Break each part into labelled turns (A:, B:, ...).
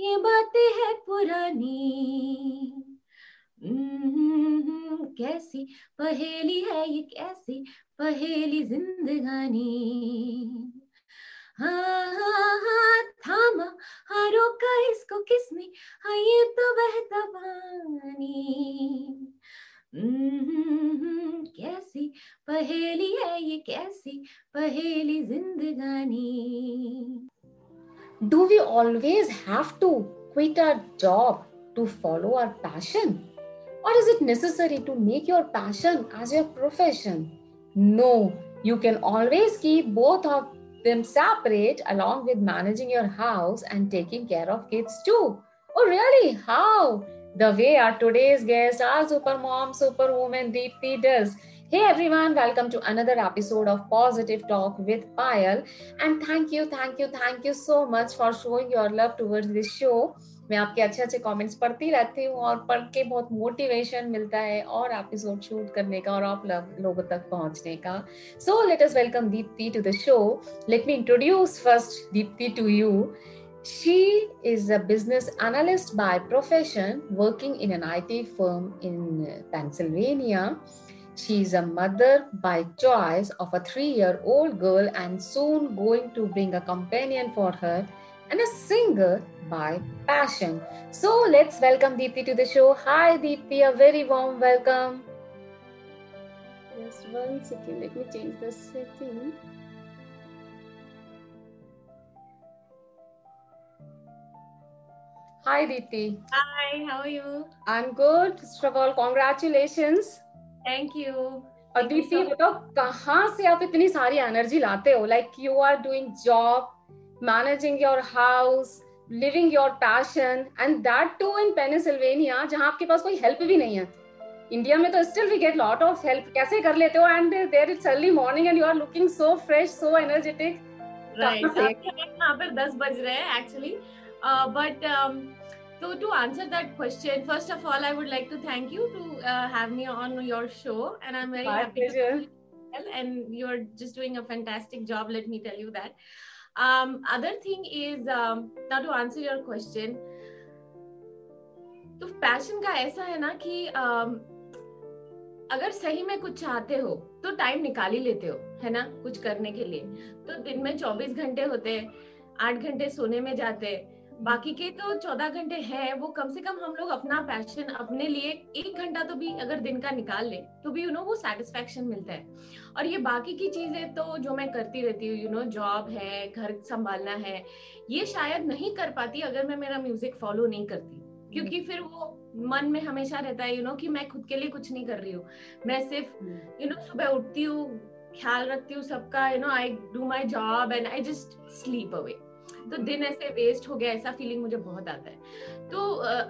A: ये बातें है पुरानी। कैसी पहेली है ये, कैसी पहेली जिंदगानी। हाँ हाँ हाँ थामा हाँ रोका इसको किसने हाँ ये तो बहता पानी कैसी पहेली है ये, कैसी पहेली जिंदगानी।
B: Do we always have to quit our job to follow our passion? Or is it necessary to make your passion as your profession? No, you can always keep both of them separate along with managing your house and taking care of kids too. Oh, really? How? The way our today's guest, our super mom, superwoman Deepthi does. Hey everyone, welcome to another episode of Positive Talk with Payal. And thank you, thank you, thank you so much for showing your love towards this show. मैं आपके अच्छे अच्छे comments पढ़ती रहती हूँ और पढ़ के बहुत मोटिवेशन मिलता है और एपिसोड शूट करने का और आप लोगों तक पहुंचने का so let us welcome Deepti to the show let me introduce first Deepti to you She is a business analyst by profession, working in an IT firm in Pennsylvania. She is a mother by choice of a three year old girl and soon going to bring a companion for her and a singer by passion. So let's welcome Deepthi to the show. Hi Deepthi, a very warm welcome. Just one second, let me change the setting. Hi Deepthi.
A: Hi, how are you?
B: I'm good. First of all, congratulations.
A: Thank you.
B: और दीप्ति बताओ कहाँ से आप इतनी सारी energy लाते हो? Like you are doing job managing your house living your passion and that too in Pennsylvania जहाँ आपके पास कोई हेल्प भी नहीं है। इंडिया में तो still we get lot of help कैसे कर लेते हो? And there it's early morning and you are looking so fresh so? Energetic
A: यहाँ पर दस बज रहे हैं actually but So to answer that question, first of all, I would like to thank you to uh, have me on your show, and I'm very
B: My
A: happy.
B: pleasure.
A: To, and you're just doing a fantastic job. Let me tell you that. Um, other thing is um, now to answer your question. तो passion का ऐसा है ना कि um, अगर सही में कुछ चाहते हो तो टाइम निकाल ही लेते हो है ना कुछ करने के लिए तो दिन में 24 घंटे होते हैं आठ घंटे सोने में जाते बाकी के तो चौदह घंटे है, वो कम से कम हम लोग अपना पैशन अपने लिए एक घंटा तो भी अगर दिन का निकाल ले तो भी यू नो वो सेटिस्फेक्शन मिलता है। और ये बाकी की चीज़ें तो जो मैं करती रहती हूँ यू नो जॉब है, घर संभालना है, ये शायद नहीं कर पाती अगर मैं मेरा म्यूज़िक फॉलो नहीं करती। क्योंकि फिर वो मन में हमेशा रहता है यू नो कि मैं खुद के लिए कुछ नहीं कर रही हूँ। मैं सिर्फ़ यू नो सुबह उठती हूँ, ख्याल रखती हूँ सबका you know I do my job and I just sleep away तो दिन ऐसे वेस्ट हो गया ऐसा फीलिंग मुझे बहुत आता है। तो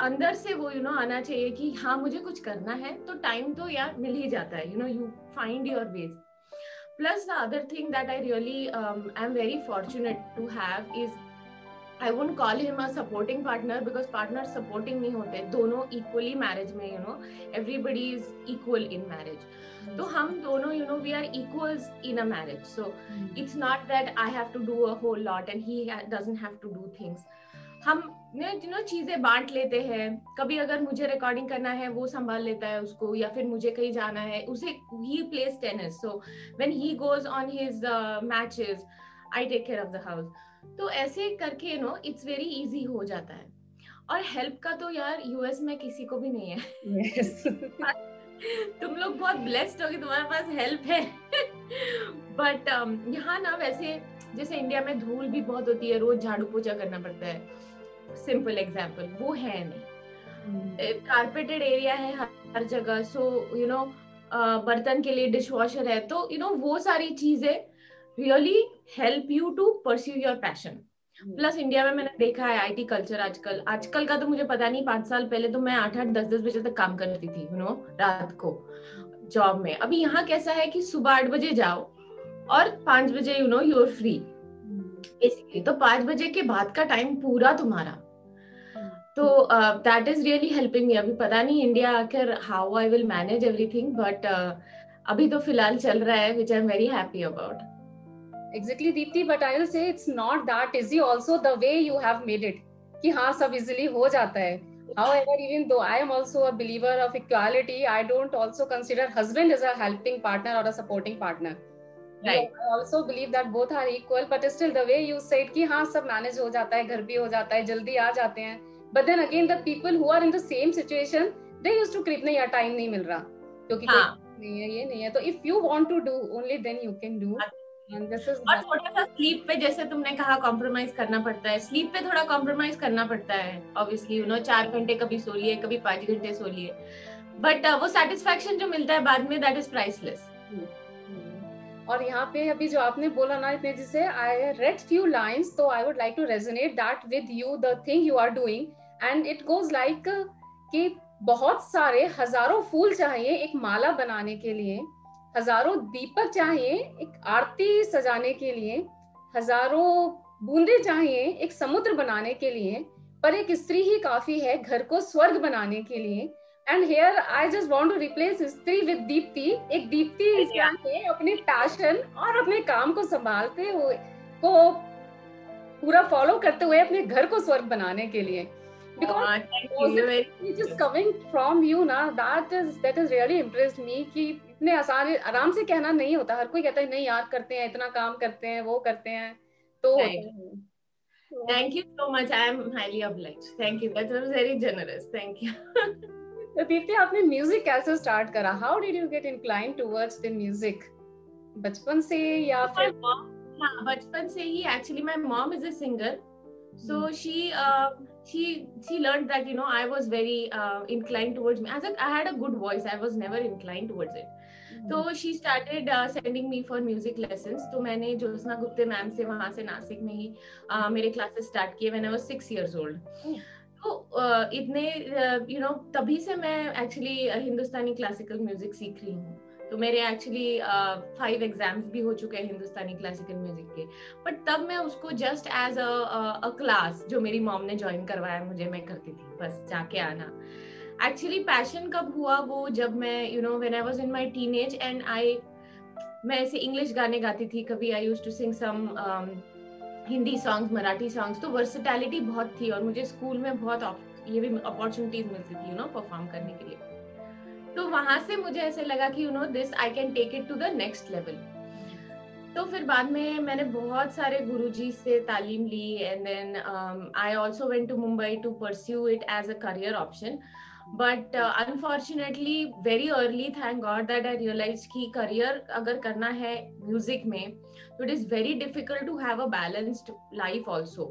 A: अंदर से वो यू you नो know, आना चाहिए कि हाँ मुझे कुछ करना है तो टाइम तो यार मिल ही जाता है you know you find your ways plus the other thing that I really I am very fortunate to have is I would call him a supporting partner because partner supporting नहीं होते दोनों equally marriage में you know everybody is equal in marriage तो हम दोनों you know we are equals in a marriage so it's not that I have to do a whole lot and he doesn't have to do things हम you know चीज़ें बांट लेते हैं कभी अगर मुझे रिकॉर्डिंग करना है वो संभाल लेता है उसको या फिर मुझे कहीं जाना है उसे he plays tennis so when he goes on his matches I take care of the house तो ऐसे करके you know it's very easy हो जाता है। और हेल्प का तो यार यूएस में किसी को भी नहीं है।
B: Yes.
A: तुम लोग बहुत ब्लेस्ड हो कि तुम्हारे पास हेल्प है। बट um, यहाँ ना वैसे जैसे इंडिया में धूल भी बहुत होती है रोज झाड़ू पोछा करना पड़ता है। सिंपल एग्ज़ाम्पल वो है नहीं। कारपेटेड एरिया है हर जगह सो यू नो बर्तन के लिए डिश वॉशर है तो यू you नो know, वो सारी चीज़ें really help you to pursue your passion plus India में मैंने देखा है आईटी कल्चर आजकल। आजकल का तो मुझे पता नहीं पाँच साल पहले तो मैं आठ आठ दस दस बजे तक काम करती थी यू नो रात को जॉब में। अभी यहाँ कैसा है कि सुबह आठ बजे जाओ और पाँच बजे you know you're free basically तो पाँच बजे के बाद का टाइम पूरा तुम्हारा। तो that is really helping me अभी पता नहीं इंडिया आकर how I will manage everything but अभी तो फ़िलहाल चल रहा है which I am very happy about
B: exactly deepthi but i will say it's not that easy also the way you have made it कि हाँ सब इजिली हो जाता है However, even though I am also a believer of equality, I don't also consider husband as a helping partner or a supporting partner. Right. I also believe that both are equal, but still the way you said कि हाँ सब manage हो जाता है घर भी हो जाता है जल्दी आ जाते हैं but then again the people who are in the same situation they used to creep नहीं यार time नहीं मिल रहा क्योंकि हाँ. नहीं है ये नहीं है तो if you want to do only then you can do
A: और थोड़ा सा स्लीप पे जैसे तुमने कहा कॉम्प्रोमाइज करना पड़ता है। स्लीप पे थोड़ा कॉम्प्रोमाइज करना पड़ता है ऑब्वियसली यू नो चार घंटे कभी सो लिए कभी पाँच घंटे सो लिए। बट uh, वो सेटिस्फेक्शन जो मिलता है बाद में दैट इज़ प्राइसलेस
B: और यहाँ पे अभी जो आपने बोला ना इतने जिसे आई रेड फ्यू लाइंस तो I would like to resonate that with you the thing you are doing and it goes like कि बहुत सारे हज़ारों फूल चाहिए एक माला बनाने के लिए। हज़ारों दीपक चाहिए एक आरती सजाने के लिए हज़ारों बूंदे चाहिए एक समुद्र बनाने के लिए पर एक स्त्री ही काफ़ी है घर को स्वर्ग बनाने के लिए। And here I just want to replace स्त्री विद दीप्ति एक दीप्ति चाहिए अपने पैशन और अपने काम को संभालते हुए को पूरा फॉलो करते हुए अपने घर को स्वर्ग बनाने के लिए। Because just coming from you ना that is that is really impressed me कि इतने आसान आराम से कहना नहीं होता हर कोई कहता है नहीं याद करते हैं इतना काम करते हैं वो करते हैं तो
A: thank you so much I am highly oblige thank you that was very generous thank you
B: Deepti आपने म्यूज़िक कैसे स्टार्ट करा? How did you get inclined towards the music बचपन से या फिर
A: बचपन से ही actually my mom is a singer so she she she learn that you know I was very incline towards me as I had a good voice I was never inclined towards it तो she started sending me for music lessons तो मैंने Jyotsna Gupte ma'am से वहाँ से नासिक में ही uh, मेरे classes start किए मैंने वो सिक्स इयर्स ओल्ड तो uh, इतने यू uh, नो तभी से मैं एक्चुअली हिंदुस्तानी क्लासिकल म्यूज़िक सीख रही हूँ। तो मेरे एक्चुअली फाइव एग्ज़ाम्स भी हो चुके हैं हिंदुस्तानी क्लासिकल म्यूज़िक के। बट तब मैं उसको जस्ट एज अ क्लास जो मेरी मॉम ने ज्वाइन करवाया मुझे मैं करती थी बस जाके आना। एक्चुअली पैशन कब हुआ वो जब मैं you know when I was in my teenage and I मैं ऐसे इंग्लिश गाने गाती थी, कभी I use to sing some Hindi songs Marathi songs तो वर्सिटैलिटी बहुत थी और मुझे स्कूल में बहुत ये भी अपॉर्चुनिटीज़ मिलती थी यू नो परफॉर्म करने के लिए। तो वहाँ से मुझे ऐसे लगा कि you know this I can take it to the next level तो फिर बाद में मैंने बहुत सारे गुरुजी से तालीम ली and then I also went to Mumbai to pursue it as a career option but unfortunately very early thank God that I realise की करियर अगर करना है म्यूज़िक में तो it is very difficult to have a balanced life also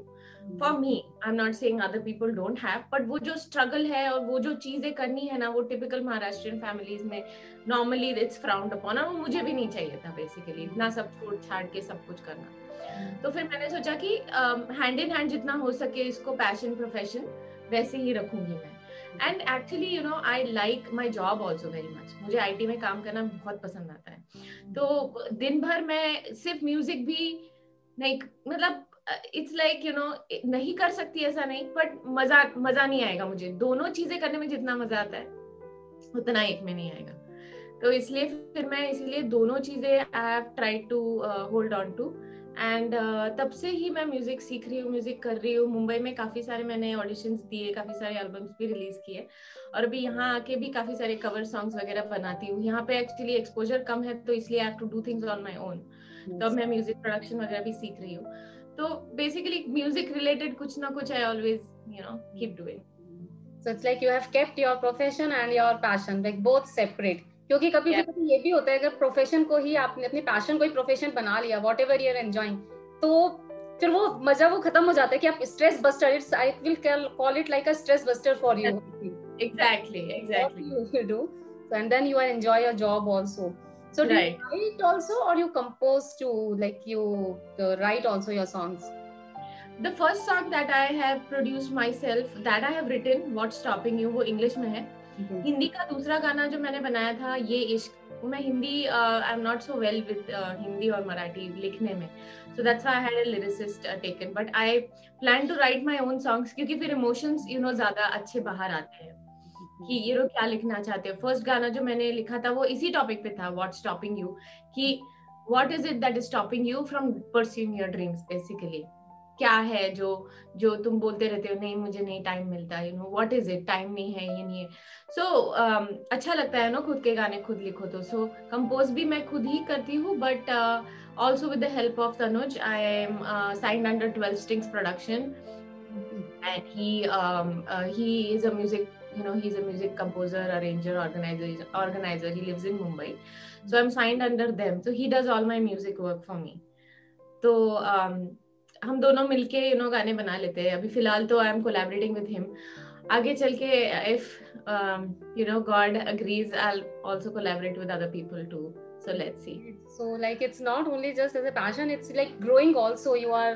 A: for me I am not saying other people don't have but वो जो struggle है और वो जो चीज़ें करनी है ना वो टिपिकल महाराष्ट्रियन फैमिलीज़ में नॉर्मली इट्स फ्राउंड अपॉन और वो मुझे भी नहीं चाहिए था बेसिकली इतना सब छोड़ छाड़ के सब कुछ करना। तो फिर मैंने सोचा कि हैंड इन हैंड जितना हो सके इसको पैशन प्रोफेशन वैसे ही रखूँगी मैं। And actually you know I like my job also very much मुझे आई में काम करना बहुत पसंद आता है। तो दिन भर मैं सिर्फ़ म्यूज़िक भी नहीं मतलब इट्स लाइक यू नो नहीं कर सकती ऐसा नहीं बट मज़ा मज़ा नहीं आएगा मुझे। दोनों चीज़ें करने में जितना मज़ा आता है, उतना एक में नहीं आएगा। तो इसलिए फिर मैं इसीलिए दोनों चीज़ें I have try to hold on to and तब से ही मैं म्यूज़िक सीख रही हूँ म्यूज़िक कर रही हूँ। मुंबई में काफ़ी सारे मैंने ऑडिशन दिए काफ़ी सारे एल्बम्स भी रिलीज़ किए। और अभी यहाँ आके भी काफ़ी सारे कवर सॉन्ग्स वगैरह बनाती हूँ। यहाँ पे एक्चुअली एक्सपोजर कम है तो इसलिए I to do things on my own तो मैं म्यूज़िक प्रोडक्शन वगैरह भी सीख रही हूँ। तो बेसिकली म्यूज़िक रिलेटेड कुछ ना कुछ I always you know keep doing
B: so it's like you have kept your profession and your passion like both separate क्योंकि कभी yeah. कभी ये भी होता है अगर प्रोफेशन को ही आपने अपने पैशन को ही प्रोफेशन बना लिया वॉट एवर यूर एंजॉइंग तो फिर वो मज़ा वो खत्म हो जाता है कि आप stress buster it's I will call it like a stress buster for
A: you exactly
B: exactly do and then you are enjoy your job also so right also और you compose too like you write also your songs
A: the first song that I have produced myself that I have written what stopping you वो English में है। हिंदी का दूसरा गाना जो मैंने बनाया था, ये इश्क मैं Hindi I am not so well with Hindi और मराठी लिखने में। So that's I had a lyricist taken but I plan to write my own songs क्योंकि फिर इमोशंस यू नो ज़्यादा अच्छे बाहर आते हैं। कि ये लोग क्या लिखना चाहते हो? फ़र्स्ट गाना जो मैंने लिखा था, वो इसी टॉपिक पे था व्हाट स्टॉपिंग यू कि what is it that is stopping you from pursuing your dreams basically क्या है जो जो तुम बोलते रहते हो नहीं मुझे नहीं टाइम मिलता you know what is it time नहीं है ये नहीं है. सो so, um, अच्छा लगता है ना खुद के गाने खुद लिखो तो। सो so, कंपोज भी मैं खुद ही करती हूँ but also with the help of Tanuj I am signed under twelve strings production and he he is a music you know he's a music composer arranger organizer organizer. He lives in mumbai. So i'm signed under them. So he does all my music work for me. So um हम दोनों मिलके you know गाने बना लेते हैं। अभी फ़िलहाल तो I am collaborating with him आगे चल के if you know God agrees I also collaborate with other people too so let see
B: so like it's not only just as a passion it's like growing also you are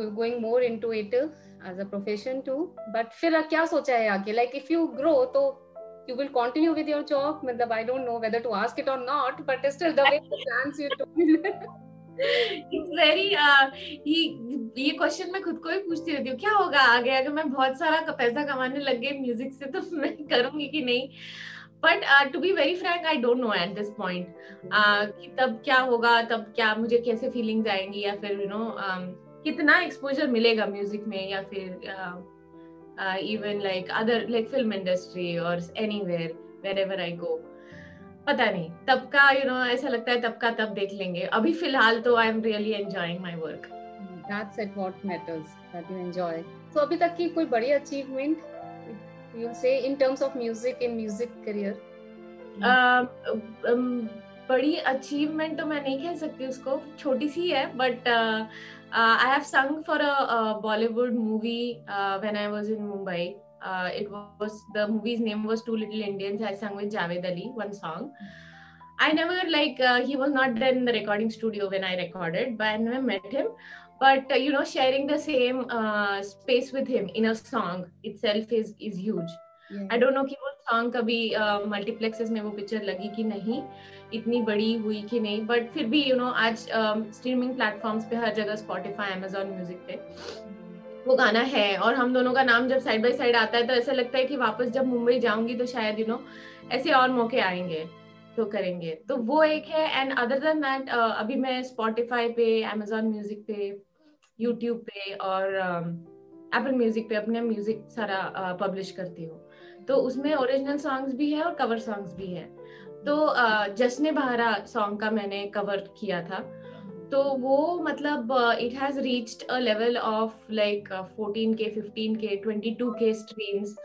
B: going more into it as a profession too but फिर क्या सोचा है आगे? Like if you grow तो you will continue with your job? matlab i don't know whether to ask it or not, but still the way the plans you told
A: me very uh, ये question मैं खुद को ही पूछती रहती हूँ क्या होगा आगे? अगर मैं बहुत सारा पैसा कमाने लग गई म्यूज़िक से तो मैं करूँगी कि नहीं? But to be very frank I don't know at this point कि तब क्या होगा तब क्या मुझे कैसे फीलिंग्स आएँगी या फिर यू नो um, कितना एक्सपोजर मिलेगा म्यूज़िक में या फिर even like other like film industry और anywhere wherever I go पता नहीं तब का यू you नो know, ऐसा लगता है तब का तब देख लेंगे। अभी फ़िलहाल तो I am really enjoying my work
B: that's it what matters that you enjoy so अभी तक की कोई बड़ी achievement you say in terms of music in music career
A: बड़ी अचीवमेंट तो मैं नहीं कह सकती उसको छोटी सी है but I have sung for a Bollywood movie when I was in Mumbai uh, it was the movie's name was Two Little Indians. I sang with Javed Ali one song. I never like uh, he was not there in the recording studio when I recorded, but I never met him. But uh, you know, sharing the same uh, space with him in a song itself is is huge. Yeah. I don't know कि वो song कभी multiplexes uh, में वो picture लगी कि नहीं इतनी बड़ी हुई कि नहीं बट फिर भी यू you नो know, आज स्ट्रीमिंग um, प्लेटफॉर्म्स पे हर जगह स्पॉटिफाई अमेजोन म्यूजिक पे वो गाना है और हम दोनों का नाम जब साइड बाय साइड आता है तो ऐसा लगता है कि वापस जब मुंबई जाऊँगी तो शायद यू नो ऐसे और मौके आएँगे तो करेंगे। तो वो एक है एंड अदर देन दैट अभी मैं स्पॉटिफाई पे अमेजोन म्यूज़िक पे यूट्यूब पे और एप्पल uh, म्यूज़िक पे अपने म्यूज़िक सारा पब्लिश uh, करती हूँ। तो उसमें ओरिजिनल सॉन्ग्स भी है और कवर सॉन्ग्स भी है। तो uh, जश्न बहारा सॉन्ग का मैंने कवर किया था। तो वो मतलब it has reached a level of like 14 के 15 के 22 के streams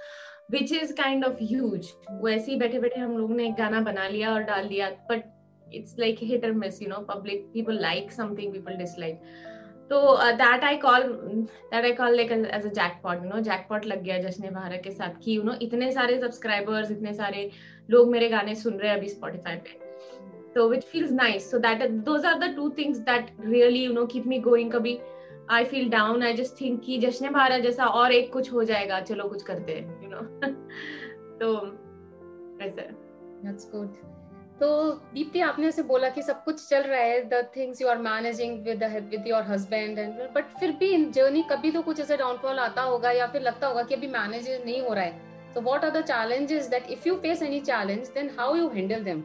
A: which is kind of huge वो ऐसे ही बैठे बैठे हम लोग ने एक गाना बना लिया और डाल दिया बट इट्स लाइक हिट और miss you know public people like something people dislike तो that I call that I call like as a jackpot you know jackpot लग गया जश्न भारत के साथ कि यू नो इतने सारे सब्सक्राइबर्स इतने सारे लोग मेरे गाने सुन रहे हैं अभी स्पॉटिफाई पे। So which feels nice so that those are the two things that really you know keep me going kabhi I feel down I just think कि जश्न भारत जैसा और एक कुछ हो जाएगा चलो कुछ करते हैं you know तो ऐसा
B: that's good तो दीप्ति आपने ऐसे बोला कि सब कुछ चल रहा है the things you are managing with with your husband and but फिर भी इन जर्नी कभी तो कुछ ऐसा डाउनफॉल आता होगा या फिर लगता होगा कि अभी मैनेज नहीं हो रहा है so what are the challenges that if you face any challenge then how you handle them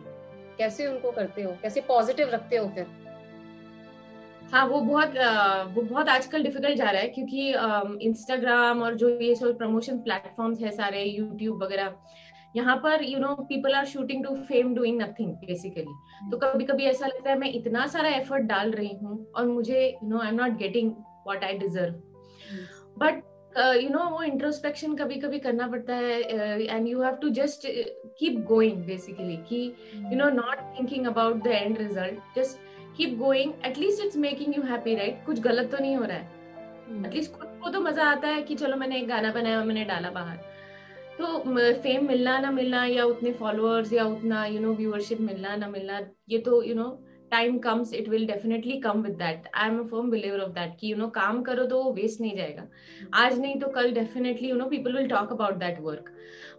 B: कैसे उनको करते हो? कैसे पॉजिटिव रखते हो फिर?
A: हाँ वो बहुत वो बहुत आजकल डिफ़िकल्ट जा रहा है क्योंकि इंस्टाग्राम और जो ये सब प्रमोशन प्लेटफॉर्म्स है सारे यूट्यूब वगैरह यहाँ पर you know people are shooting to fame doing nothing basically तो कभी कभी ऐसा लगता है मैं इतना सारा एफर्ट डाल रही हूँ और मुझे you know I am not getting what I deserve but you know वो इंट्रोस्पेक्शन कभी कभी करना पड़ता है and you have to just keep going basically कि you know not thinking about the end result just keep going at least it's making you happy right कुछ गलत तो नहीं हो रहा है। At least hmm. खुद को तो मज़ा आता है कि चलो मैंने एक गाना बनाया मैंने डाला बाहर। तो फेम मिलना ना मिलना या उतने फॉलोअर्स या उतना यू नो व्यूअरशिप मिलना ना मिलना ये तो you you know know, time comes it will definitely come with that I am a firm believer of that कि यू नो काम करो तो वो वेस्ट नहीं जाएगा। आज नहीं तो कल definitely you know people will talk about that work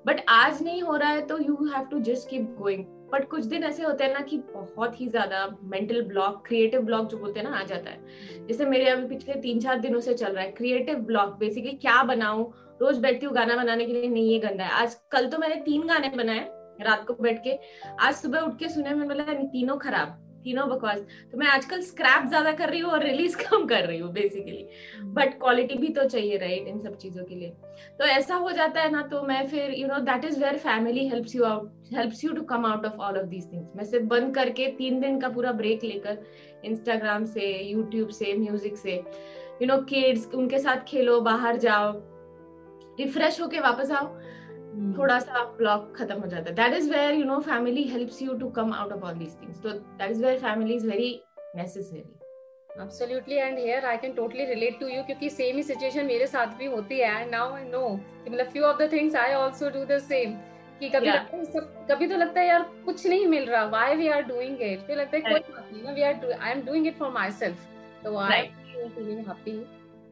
A: but आज नहीं हो रहा है तो you have to just keep going but कुछ दिन ऐसे होते हैं ना कि बहुत ही ज़्यादा मेंटल ब्लॉक क्रिएटिव ब्लॉक जो बोलते हैं ना, आ जाता है। जैसे मेरे अभी पिछले तीन चार दिनों से चल रहा है क्रिएटिव ब्लॉक बेसिकली क्या बनाऊँ? रोज बैठती हूँ गाना बनाने के लिए, नहीं, ये गंदा है। आज कल तो मैंने तीन गाने बनाए, रात को बैठ के। आज सुबह उठ के सुने, मैंने बोला तीनों खराब। यू नो बिकॉज़ तो मैं आजकल स्क्रैप ज़्यादा कर रही हूँ और रिलीज़ कम कर रही हूँ बेसिकली बट क्वालिटी भी तो चाहिए राइट इन सब चीज़ों के लिए। तो ऐसा हो जाता है ना तो मैं फिर you know that is where family helps you out helps you to come out of all of these things मैं सिर्फ़ बंद करके तीन दिन का पूरा ब्रेक लेकर इंस्टाग्राम से यूट्यूब से म्यूज़िक से यू नो किड्स उनके साथ खेलो बाहर जाओ रिफ्रेश होके वापस आओ. थोड़ा सा ब्लॉक खत्म हो जाता है। That is where you know family helps you to come out of all these things तो that is where family is very necessary
B: Absolutely, and here I can totally relate to you क्योंकि same ही situation मेरे साथ भी होती है and now I know कि मतलब few of the things I also do the same कि कभी yeah. लगता है सब कभी तो लगता है यार कुछ नहीं मिल रहा why we are doing it फिर लगता है कोई बात नहीं ना we are I am doing it for myself तो I am feeling happy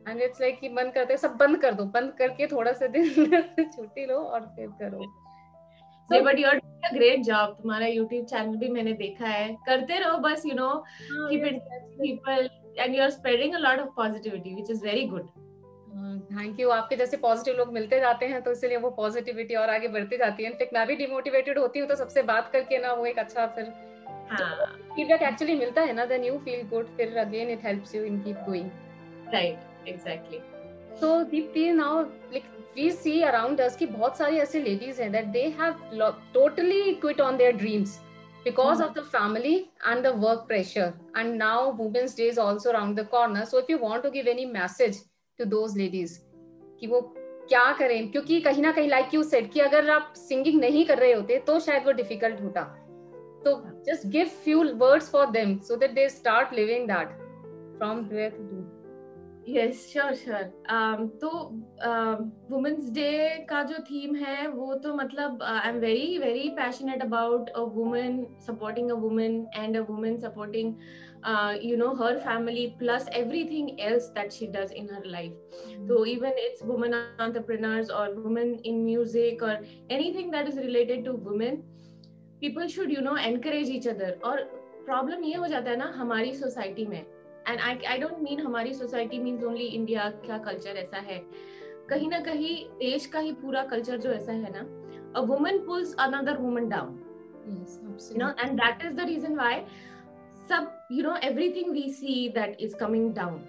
B: and it's like कि बंद करते सब बंद कर दो। बंद करके थोड़ा सा दिन छुट्टी लो और फिर करो।
A: So, but you are doing a great job तुम्हारा YouTube चैनल भी मैंने देखा है। करते रहो बस you know keep it people and you are spreading a lot of positivity which is very good
B: thank you आपके जैसे पॉजिटिव लोग मिलते जाते हैं तो इसलिए वो पॉजिटिविटी और आगे बढ़ती जाती है। इनफेक्ट मैं भी डिमोटिवेटेड होती हूँ तो सबसे बात करके ना वो एक अच्छा फिर फीडबैक एक्चुअली मिलता है ना देन यू फील गुड फिर again it helps you in keep going
A: right exactly
B: so deepti now like we see around us ki bahut sari aise ladies hain that they have totally quit on their dreams because mm-hmm. of the family and the work pressure and now women's day is also around the corner so if you want to give any message to those ladies कि वो क्या करें क्योंकि कहीं ना कहीं like you said कि अगर आप सिंगिंग नहीं कर रहे होते तो शायद वो डिफ़िकल्ट होता तो just give few words for them so that they start living that from where to do
A: yes sure sure तो वुमेंस uh, डे का जो थीम है वो तो मतलब I am very very passionate about a women supporting a women and a women supporting you know her family plus everything else that she does in her life तो even it's women entrepreneurs और women in music और anything that is related to women people should you know encourage each other और problem ये हो जाता है ना हमारी सोसाइटी में and I I don't mean हमारी सोसाइटी मीन्स ओनली इंडिया का कल्चर ऐसा है। कहीं ना कहीं देश का ही पूरा कल्चर जो ऐसा है ना a woman pulls another woman down you know and that is the reason why सब you know everything we see that is coming down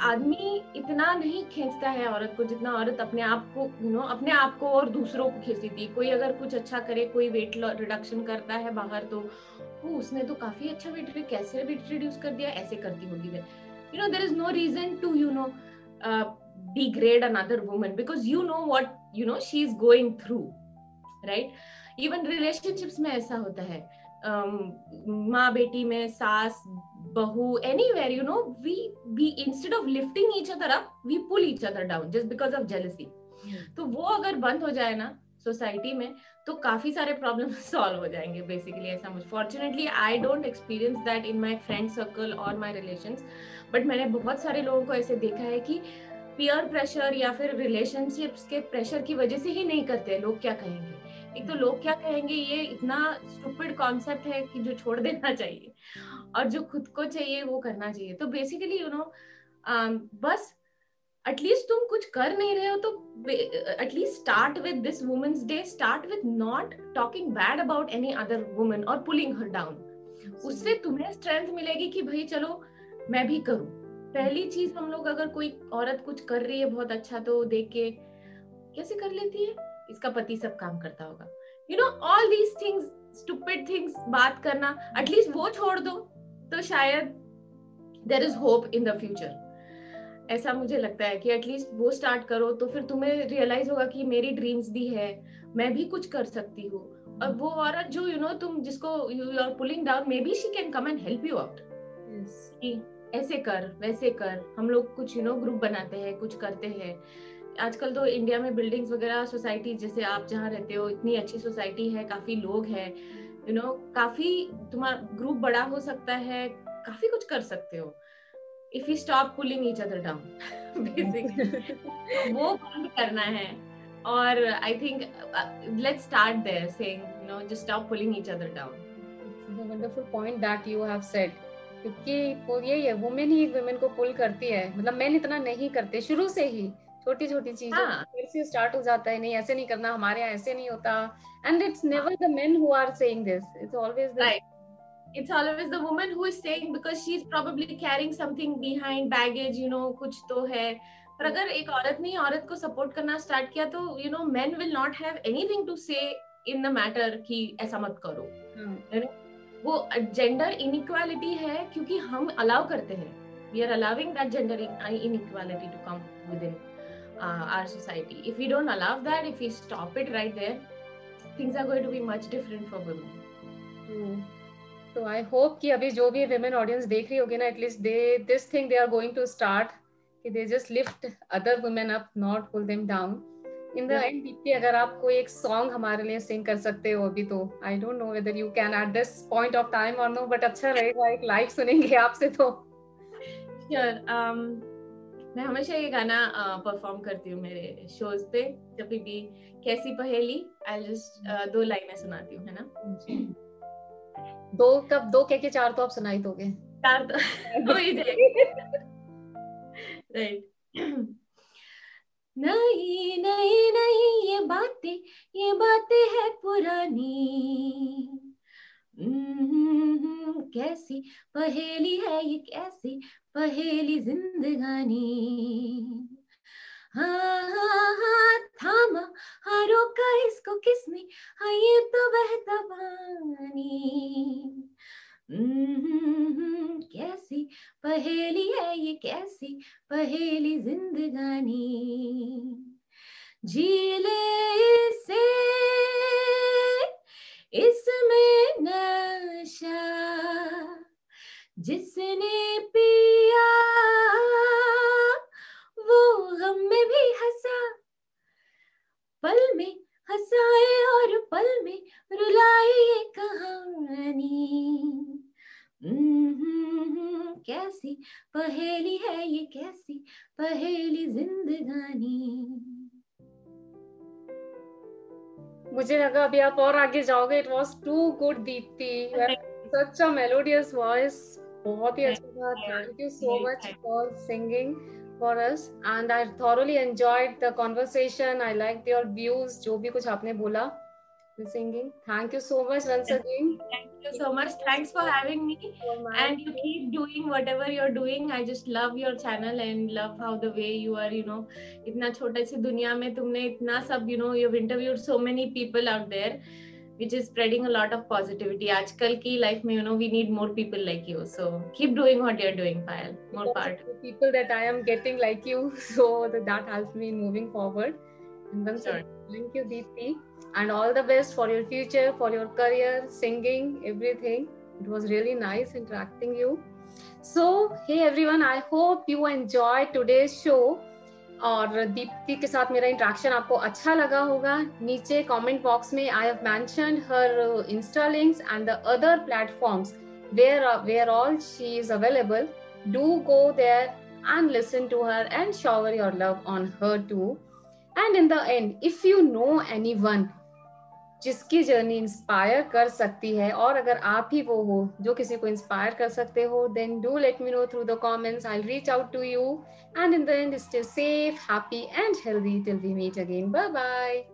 A: आदमी इतना नहीं खींचता है औरत को जितना औरत अपने आप को यू नो अपने आप को और दूसरों को खींचती थी। कोई अगर कुछ अच्छा करे कोई वेट रिडक्शन करता है बाहर तो वो उसने तो काफ़ी अच्छा वेट कैसे वेट रिड्यूस कर दिया? ऐसे करती होगी वे you know there is no reason to you know degrade another woman because you know what you know she is going through right? Even relationships में ऐसा होता है। माँ बेटी में सास बहू anywhere you know we we instead of lifting each other up we pull each other down just because of jealousy तो वो अगर बंद हो जाए ना सोसाइटी में तो काफ़ी सारे प्रॉब्लम सॉल्व हो जाएँगे बेसिकली ऐसा मुझे। Fortunately I don't experience that in my friend circle और माई रिलेशन बट मैंने बहुत सारे लोगों को ऐसे देखा है कि पियर प्रेशर या फिर रिलेशनशिप्स के प्रेशर की वजह से ही नहीं करते लोग क्या कहेंगे? एक तो लोग क्या कहेंगे, ये इतना स्टूपिड कॉन्सेप्ट है कि जो छोड़ देना चाहिए और जो खुद को चाहिए वो करना चाहिए। तो बेसिकली यू नो बस एटलीस्ट तुम कुछ कर नहीं रहे हो तो at least start with this women's day start with not talking bad about any other woman और पुलिंग हर डाउन उससे तुम्हें स्ट्रेंथ मिलेगी कि भाई चलो मैं भी करूँ। पहली चीज़ हम लोग अगर कोई औरत कुछ कर रही है बहुत अच्छा तो देख के कैसे कर लेती है? इसका पति सब काम करता होगा। You know all these things stupid things बात करना एटलीस्ट वो छोड़ दो। तो शायद there is hope in the future ऐसा मुझे लगता है कि एटलीस्ट वो स्टार्ट करो तो फिर तुम्हें रियलाइज़ होगा कि मेरी ड्रीम्स भी है मैं भी कुछ कर सकती हूँ। और वो औरत जो यू you नो know, तुम जिसको you are pulling down maybe she can come and help you out ऐसे कर वैसे कर हम लोग कुछ यू नो ग्रुप बनाते हैं कुछ करते हैं। आजकल तो इंडिया में बिल्डिंग्स वगैरह सोसाइटी जैसे आप जहाँ रहते हो इतनी अच्छी सोसाइटी है काफ़ी लोग हैं। यू नो काफ़ी तुम्हारा ग्रुप बड़ा हो सकता है काफ़ी कुछ कर सकते हो। If you stop pulling each other down basically वो बंद करना है। और I think let's start there saying you know just stop pulling each other down
B: wonderful point that you have said क्योंकि यही है वुमेन ही वुमेन को पुल करती है। मतलब मैन इतना नहीं करते शुरू से ही। छोटी छोटी चीज़ें हाँ. फिर से स्टार्ट हो जाता है नहीं ऐसे नहीं करना हमारे यहाँ ऐसे नहीं होता। And it's never the men who are saying this it's always the
A: it's always the woman who is saying because she's probably carrying something behind baggage you know कुछ तो है पर अगर एक औरत ने औरत को सपोर्ट करना स्टार्ट किया तो you know men will not have anything to say in the matter कि ऐसा मत करो you know? वो जेंडर इनइक्वालिटी है क्योंकि हम अलाउ करते हैं we are allowing that gender inequality to come within our society if we don't allow that if we stop it right there things are going to be much different for women
B: तो I hope कि अभी जो भी women audience देख रही होगी ना at least they this thing they are going to start कि they just lift other women up not pull them down in the end Deepti अगर आप कोई एक सॉन्ग हमारे लिए सिंग कर सकते हो अभी तो I don't know whether you can at this point of time और नो बट अच्छा रहेगा एक लाइव सुनेंगे आपसे तो।
A: Sure, um, मैं हमेशा ये गाना परफॉर्म uh, करती हूँ मेरे शोज़ पे जब भी कैसी पहेली आई जस्ट uh, दो लाइनें सुनाती हूँ है ना?
B: दो कब दो कह के चार तो आप सुनाई दोगे।
A: चार तो हो ही राइट नहीं नहीं नहीं ये बातें ये बातें है पुरानी। हम्म, कैसी पहेली है ये कैसी पहेली जिंदगानी। हाँ हाँ हाँ थामा हाँ रोका इसको किसने हाँ ये तो बहता पानी कैसी पहेली है ये कैसी पहेली जिंदगानी
B: आगे जाओगे it was too good Deepti such a melodious voice बहुत ही अच्छा था thank you so much for singing for us and I thoroughly enjoyed the conversation. I liked your views, जो भी कुछ आपने बोला singing. Thank you so much once again.
A: Thank you so much. Thanks for having me. And you keep doing whatever you're doing. I just love your channel and love how the way you are, you know, इतना छोटे से दुनिया में तुमने इतना सब, you know, you've interviewed so many people out there. Which is spreading a lot of positivity. Aajkal ki life mein you know we need more people like you. So keep doing what you're doing Payal. More part.
B: people that I am getting like you so that, that helps me moving forward. And then sure. thank you Deepti and all the best for your future for your career singing everything. It was really nice interacting you. So hey everyone I hope you enjoyed today's show और दीप्ति के साथ मेरा interaction आपको अच्छा लगा होगा। नीचे comment box में I have mention her insta links and the other platforms where where all she is available do go there and listen to her and shower your love on her too and in the end if you know anyone जिसकी journey inspire कर सकती है, और अगर आप ही वो हो जो किसी को इंस्पायर कर सकते हो then do let me know through the comments I reach out to you and in the end stay safe happy and healthy till we meet again bye bye